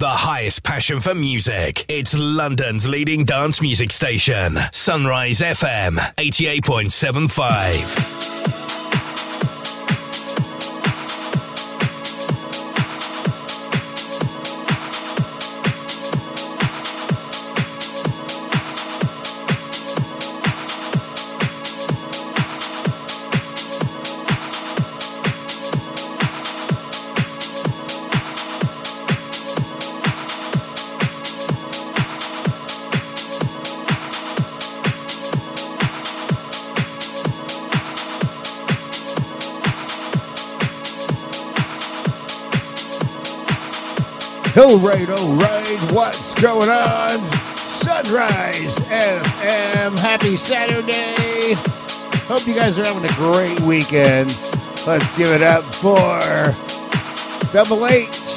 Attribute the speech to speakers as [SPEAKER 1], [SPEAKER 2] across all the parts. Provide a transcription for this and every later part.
[SPEAKER 1] The highest passion for music. It's London's leading dance music station. Sunrise FM 88.75.
[SPEAKER 2] All right, all right, what's going on? Sunrise FM, happy Saturday. Hope you guys are having a great weekend. Let's give it up for Double H.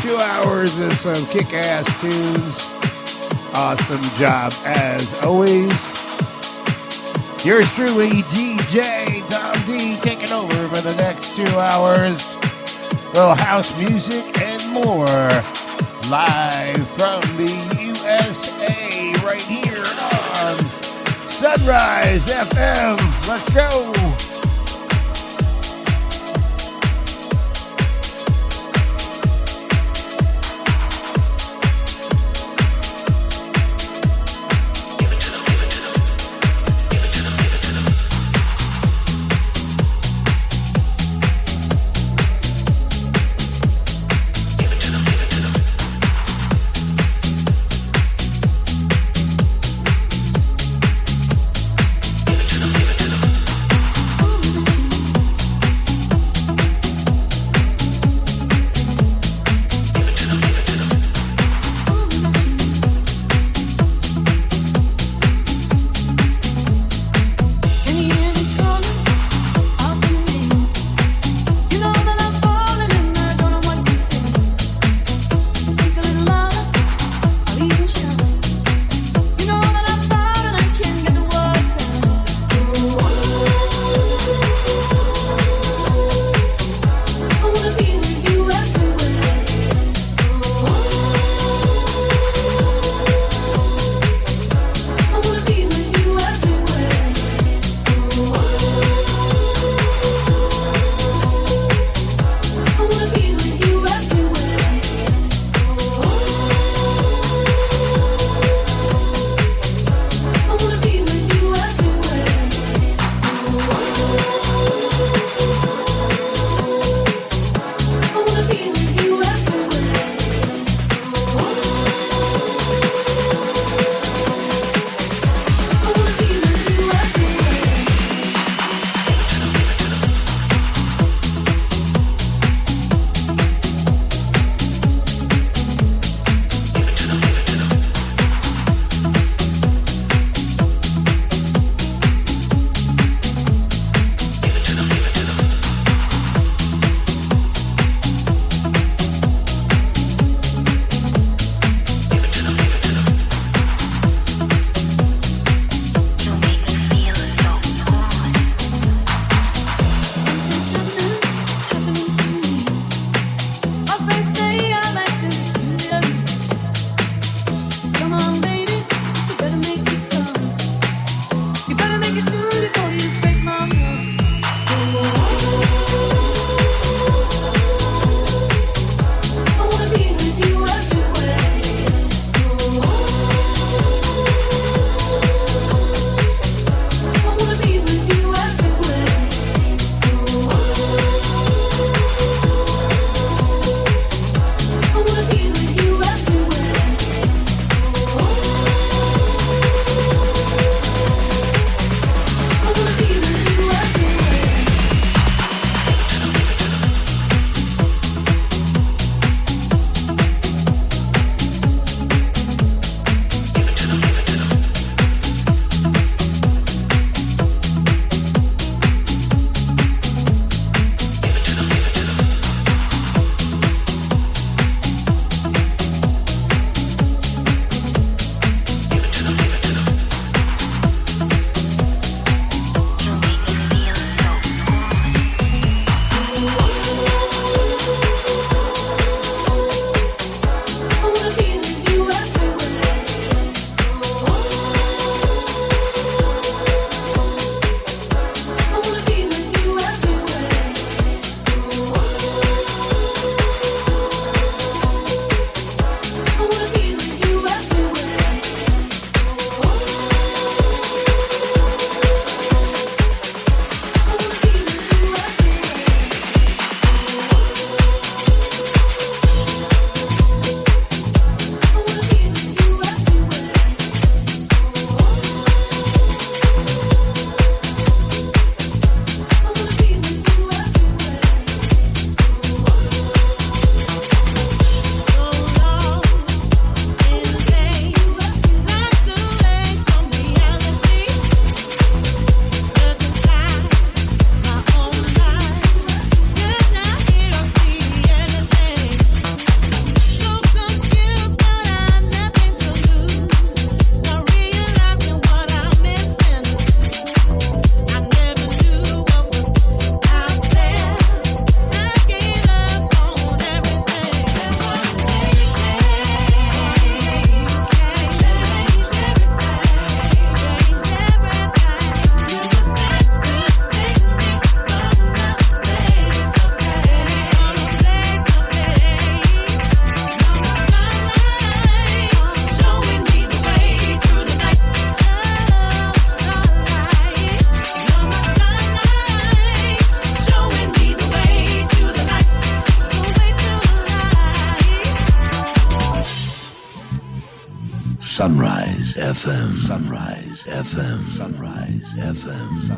[SPEAKER 2] Two hours of some kick ass tunes. Awesome job as always. Yours truly, DJ Dom D, taking over for the next two hours. Little house music and more live from the USA right here on Sunrise FM. Let's go.
[SPEAKER 3] FM. Sunrise. FM. Sunrise. FM. Sunrise.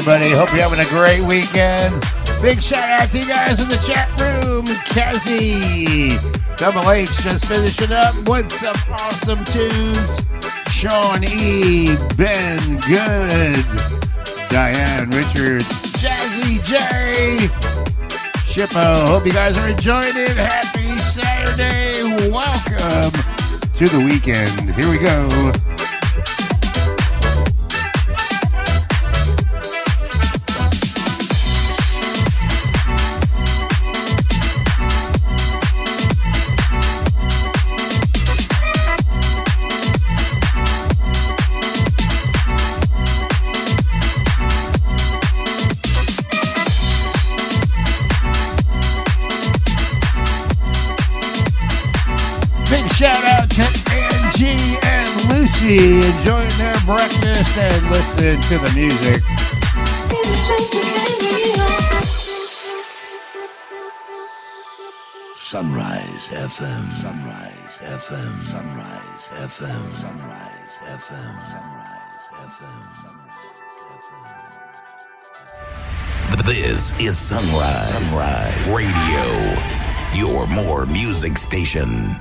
[SPEAKER 3] everybody. Hope you're having a great weekend. Big shout out to you guys in the chat room. Cassie, Double H just finishing up. with some awesome tunes? Sean E, Ben Good, Diane Richards, Jazzy J, Shippo. Hope you guys are enjoying it. Happy Saturday. Welcome to the weekend. Here we go.
[SPEAKER 2] Casey enjoying their breakfast and listening to the music. Sunrise FM, Sunrise FM, Sunrise FM, Sunrise FM, Sunrise FM. Sunrise, FM.
[SPEAKER 4] This is Sunrise, Sunrise Radio, your more music station.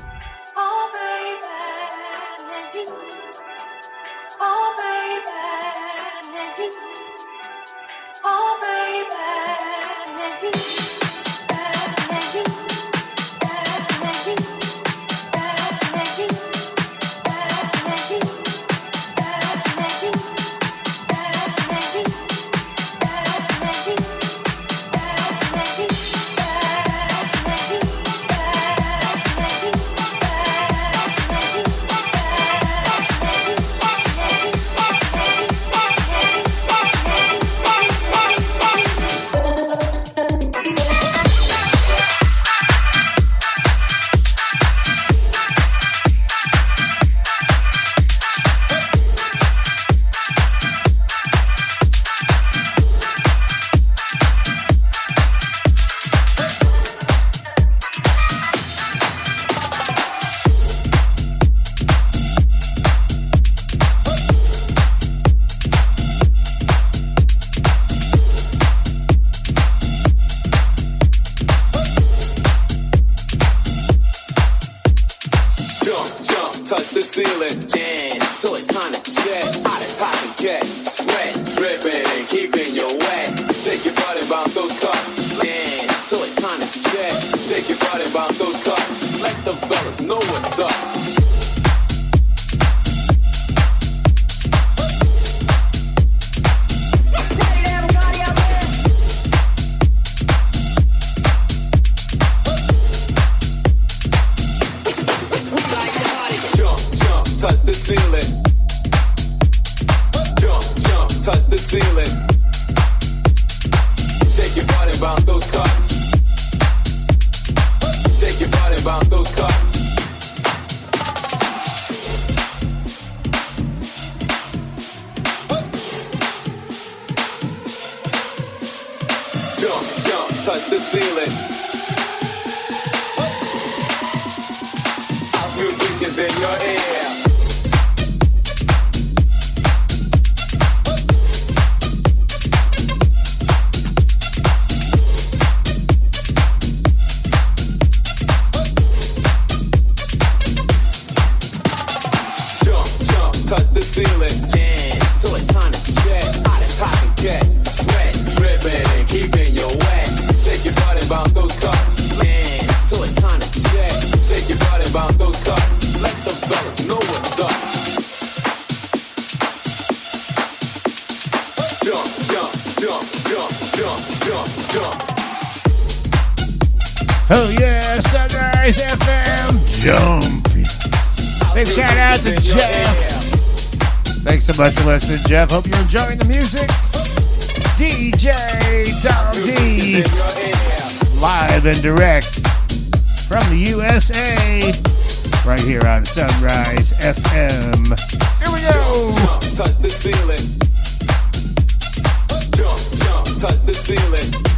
[SPEAKER 2] Much for listening, Jeff. Hope you're enjoying the music. DJ Dom D, live and direct from the USA, right here on Sunrise FM. Here we go.
[SPEAKER 5] Jump, touch the ceiling. Jump, jump, touch the ceiling.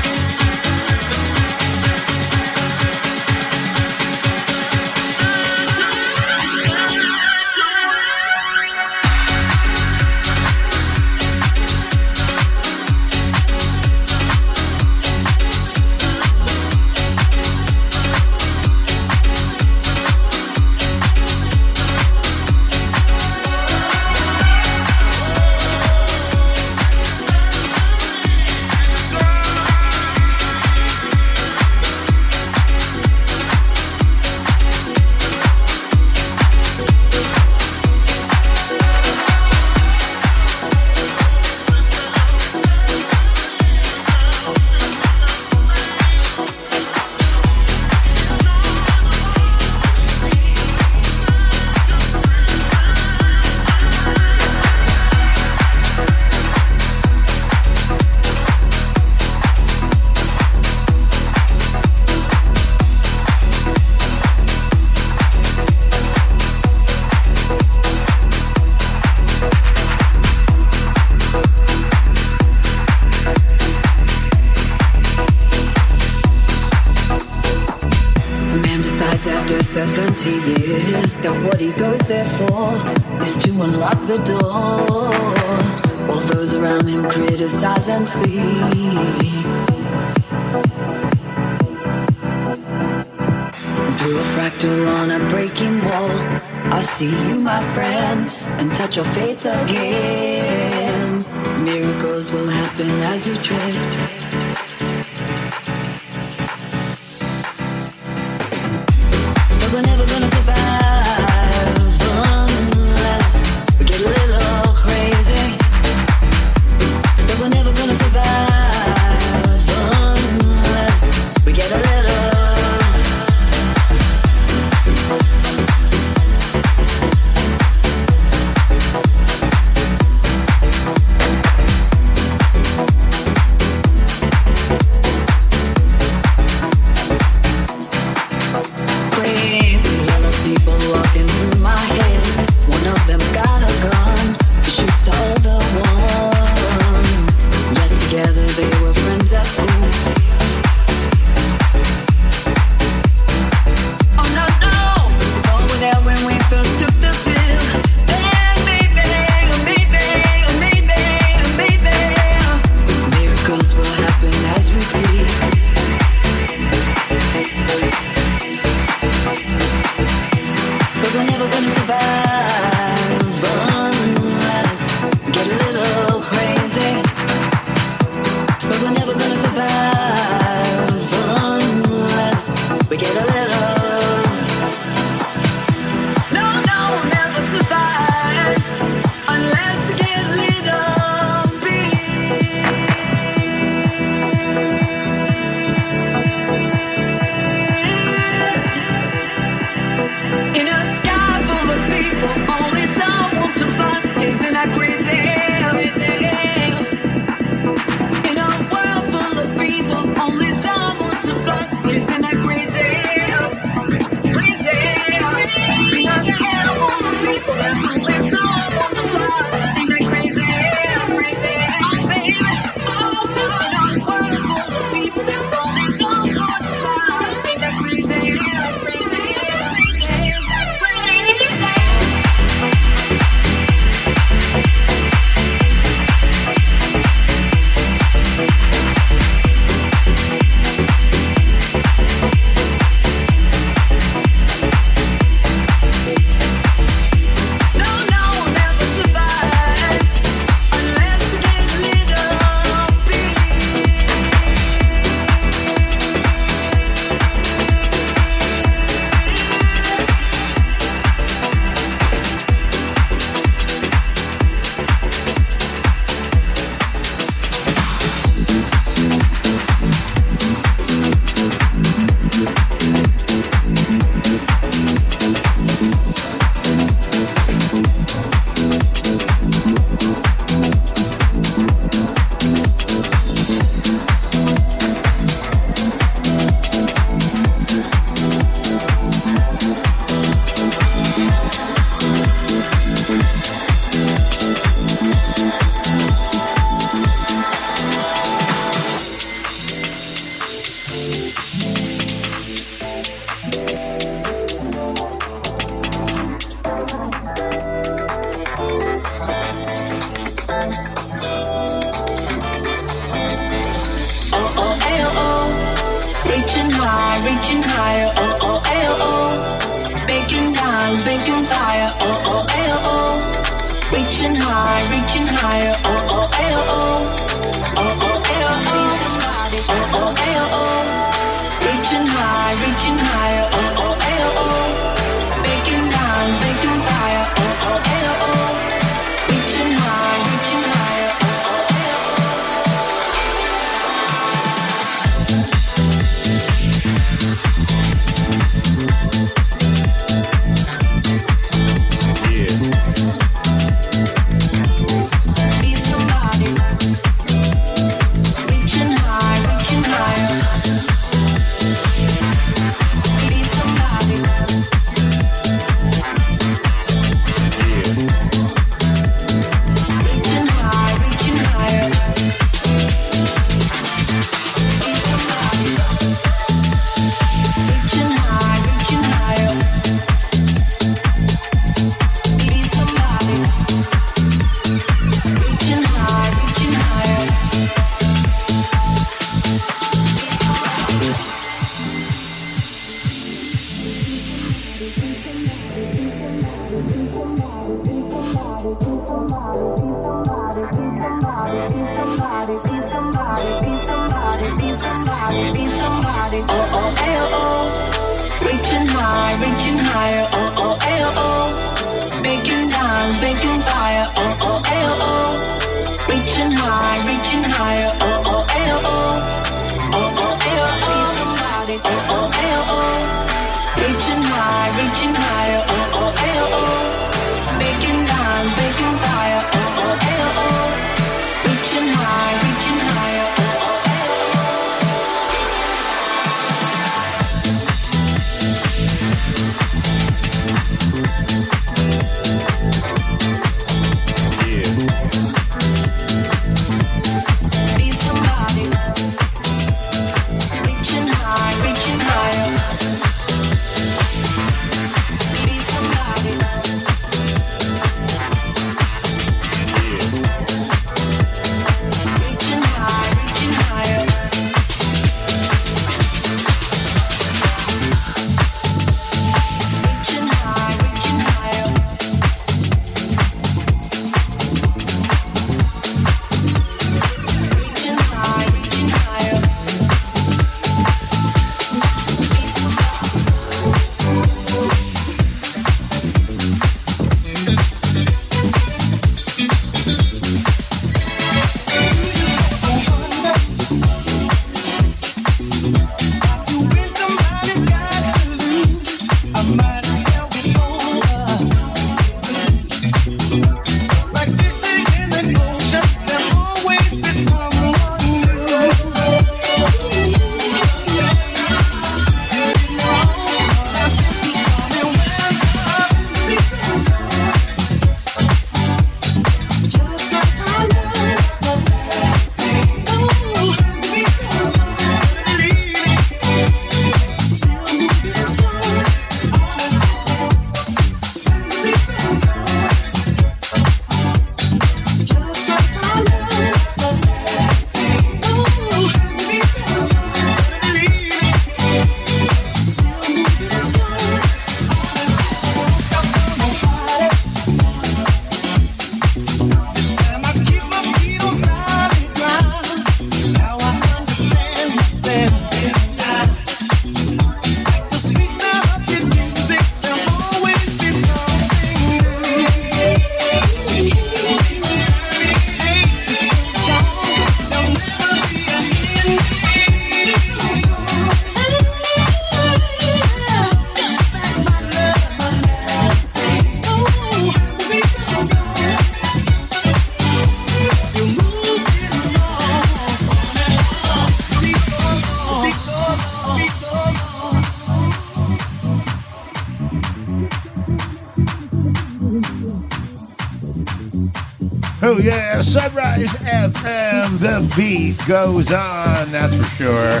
[SPEAKER 6] Goes on.
[SPEAKER 7] That's for sure.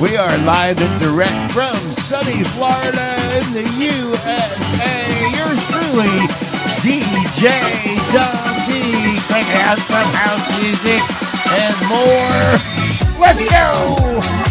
[SPEAKER 7] We are live and direct from sunny Florida in the USA. Yours truly, DJ Dom D, cranking out some house music and more. Let's go!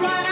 [SPEAKER 8] You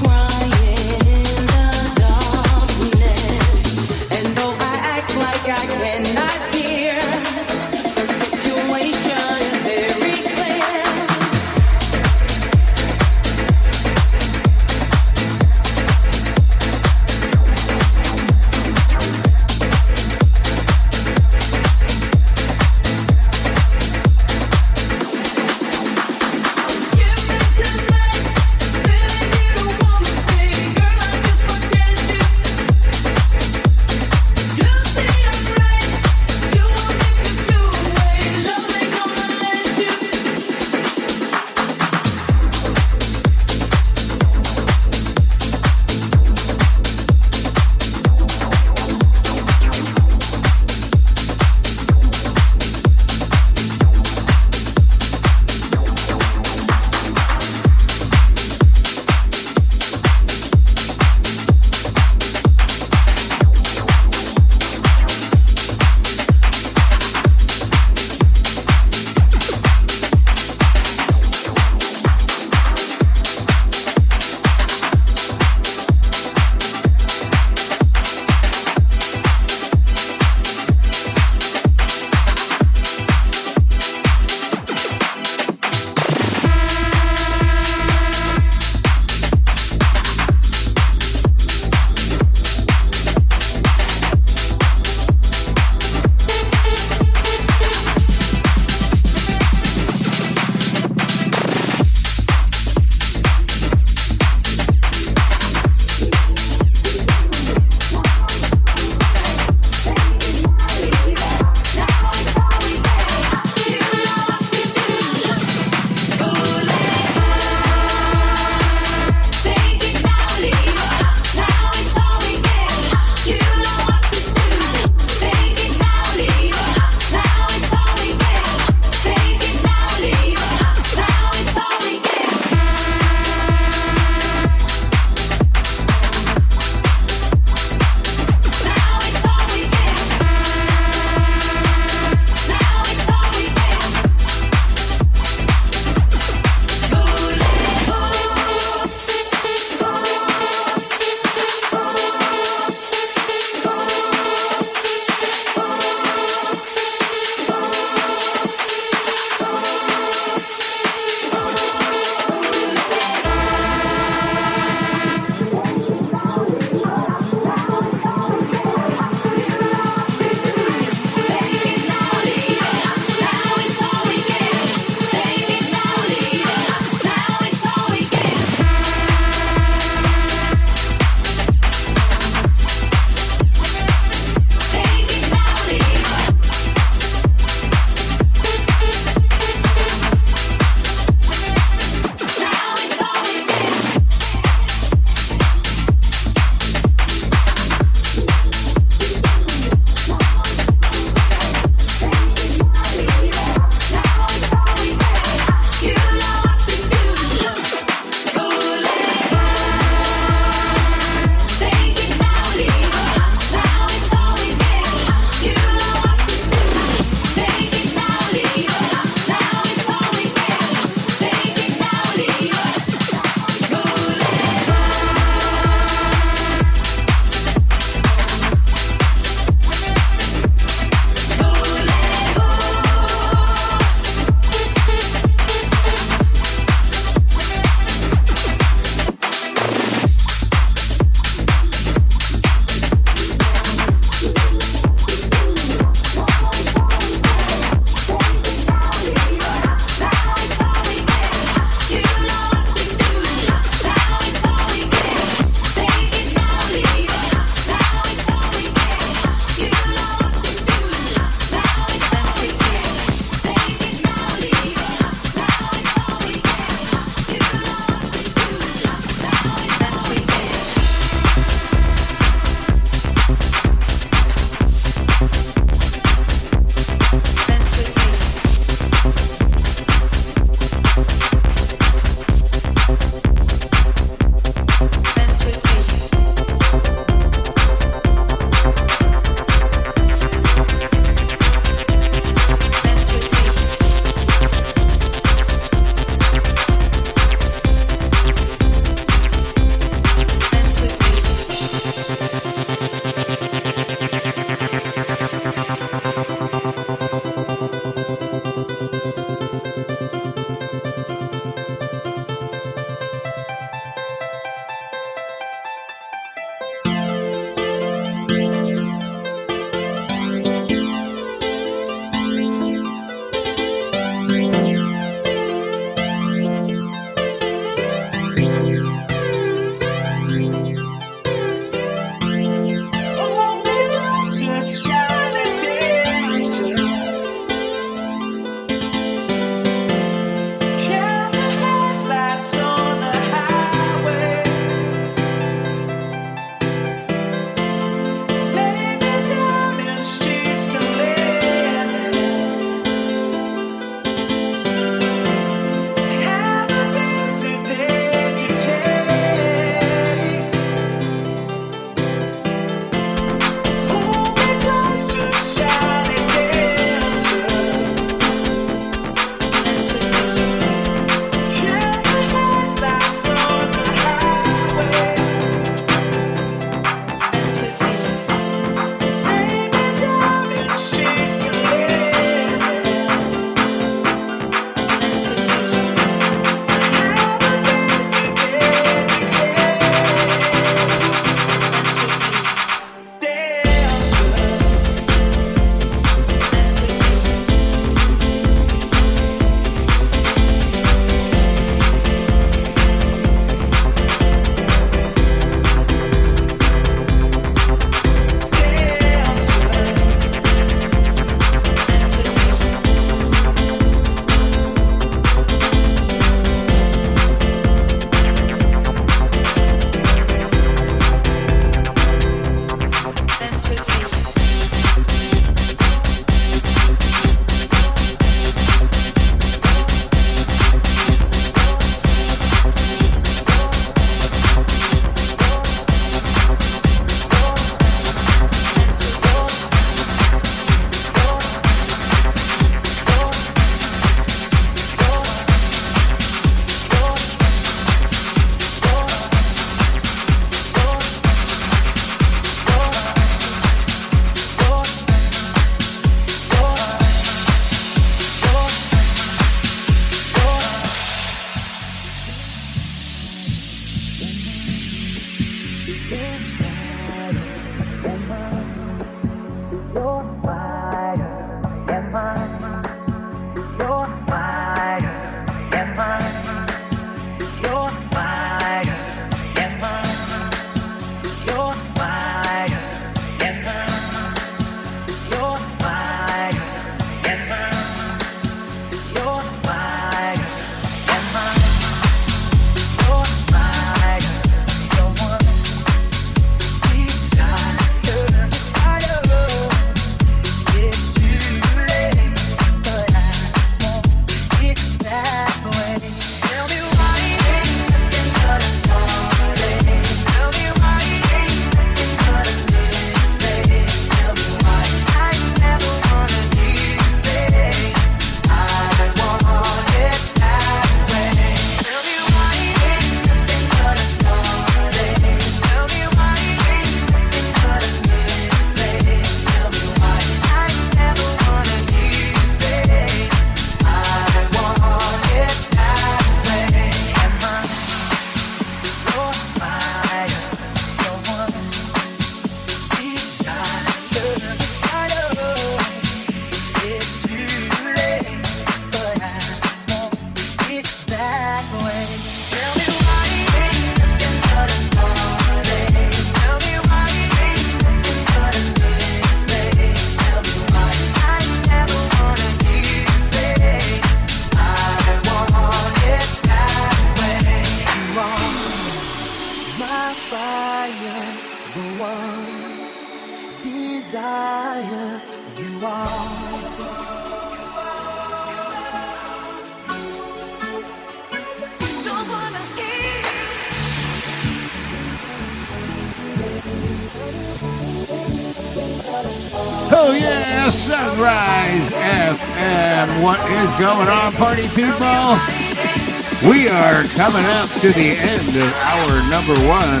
[SPEAKER 2] to the end of our number one.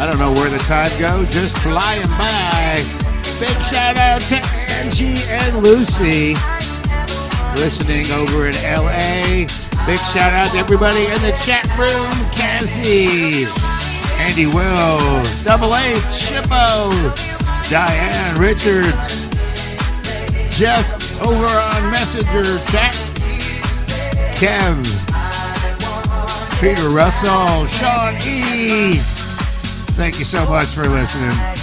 [SPEAKER 2] I don't know where the time goes, just flying by. Big shout out to Angie and Lucy listening over in LA. Big shout out to everybody in the chat room. Cassie, Andy Will, Double H, Chippo, Diane Richards, Jeff over on Messenger chat, Kev, Peter Russell, Sean E. Thank you so much for listening.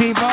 [SPEAKER 3] People?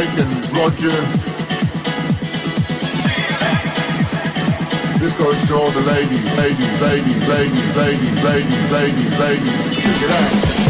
[SPEAKER 9] Mike and Roger. This goes to all the ladies, ladies, ladies, ladies, ladies, ladies, ladies, ladies. Check it out.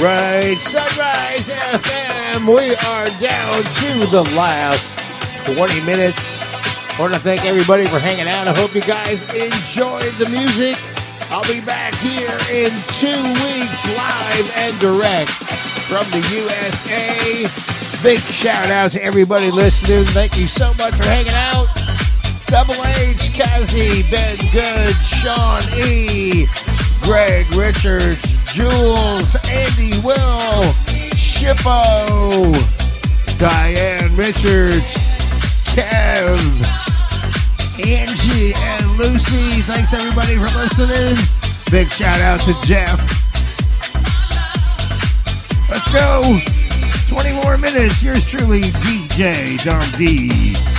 [SPEAKER 2] right, Sunrise FM. We are down to the last 20 minutes. I want to thank everybody for hanging out. I hope you guys enjoyed the music. I'll be back here in two weeks, live and direct from the USA. Big shout out to everybody listening. Thank you so much for hanging out. Double H, Kazi, Ben Good, Sean E, Greg Richards, Jules, Andy Will, Shippo, Diane Richards, Kev, Angie, and Lucy. Thanks everybody for listening. Big shout out to Jeff. Let's go. 20 more minutes. Yours truly, DJ Dom D.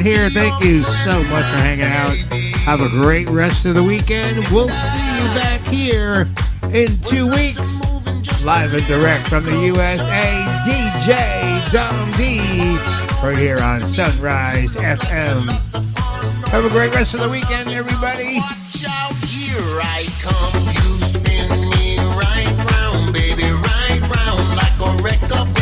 [SPEAKER 2] right here. Thank you so much for hanging out. Have a great rest of the weekend. We'll see you back here in two weeks. Live and direct from the USA, DJ Dom D. Right here on Sunrise FM. Have a great rest of the weekend, everybody.
[SPEAKER 10] Watch out, here I come. You spin me right round, baby, right round like a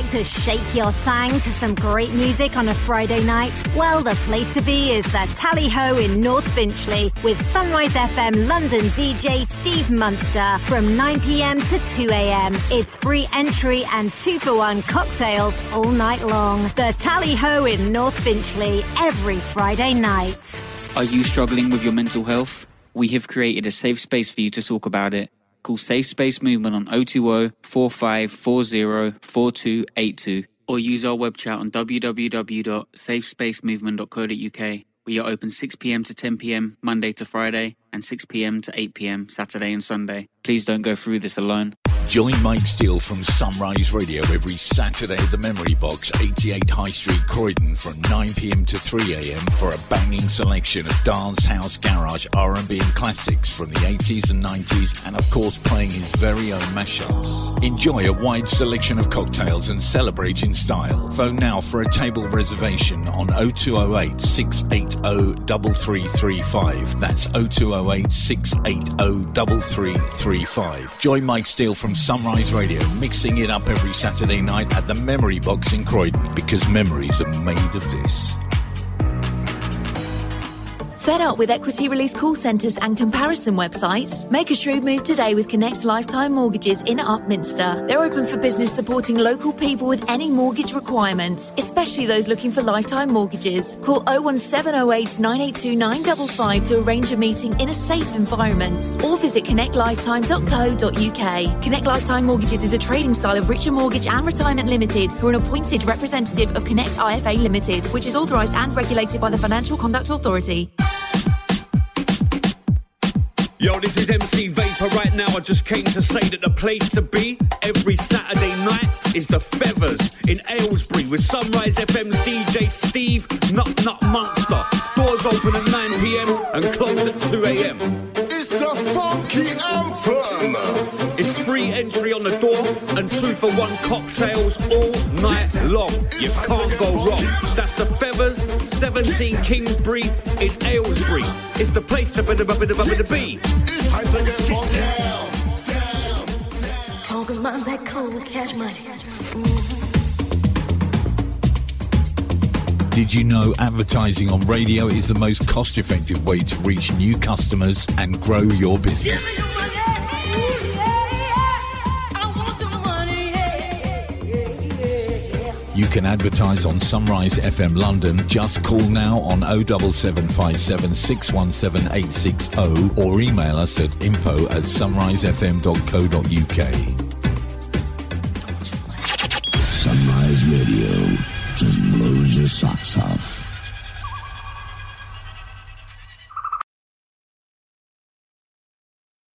[SPEAKER 10] like
[SPEAKER 11] to shake your thang to some great music on a Friday night? Well, the place to be is the Tally Ho in North Finchley with Sunrise FM London DJ Steve Munster from 9pm to 2am. It's free entry and two for one cocktails all night long. The Tally Ho in North Finchley every Friday night.
[SPEAKER 12] Are you struggling with your mental health? We have created a safe space for you to talk about it. Call Safe Space Movement on 020 4540 4282 or use our web chat on www.safespacemovement.co.uk. We are open 6pm to 10pm Monday to Friday and 6pm to 8pm Saturday and Sunday. Please don't go through this alone.
[SPEAKER 13] Join Mike Steel from Sunrise Radio every Saturday at the Memory Box, 88 High Street, Croydon, from 9pm to 3am for a banging selection of dance, house, garage, R&B and classics from the 80s and 90s, and of course playing his very own mashups. Enjoy a wide selection of cocktails and celebrate in style. Phone now for a table reservation on 0208 680 3335. That's 0208 680 Join Mike Steel from Sunrise Radio, mixing it up every Saturday night at the Memory Box in Croydon because memories are made of this.
[SPEAKER 14] Fed up with equity release call centres and comparison websites? Make a shrewd move today with Connect Lifetime Mortgages in Upminster. They're open for business supporting local people with any mortgage requirements, especially those looking for lifetime mortgages. Call 01708 982 955 to arrange a meeting in a safe environment or visit connectlifetime.co.uk. Connect Lifetime Mortgages is a trading style of Richer Mortgage and Retirement Limited, who are an appointed representative of Connect IFA Limited, which is authorised and regulated by the Financial Conduct Authority.
[SPEAKER 15] Yo, this is MC Vapor right now. I just came to say that the place to be every Saturday night is the Feathers in Aylesbury with Sunrise FM's DJ Steve Nut Nut Munster. Doors open at 9 pm and close at 2 am.
[SPEAKER 10] It's the funky anthem.
[SPEAKER 15] It's free entry on the door and two for one cocktails all night long. You can't go wrong. That's the Feathers, 17 Kingsbury in Aylesbury. It's the place to be. to be- to be- to be.
[SPEAKER 7] Talking about that cold cash money.
[SPEAKER 13] Did you know advertising on radio is the most cost effective way to reach new customers and grow your business? You can advertise on Sunrise FM London. Just call now on 07757 617 860 or email us at info at sunrisefm.co.uk.
[SPEAKER 16] Sunrise Radio just blows your socks off.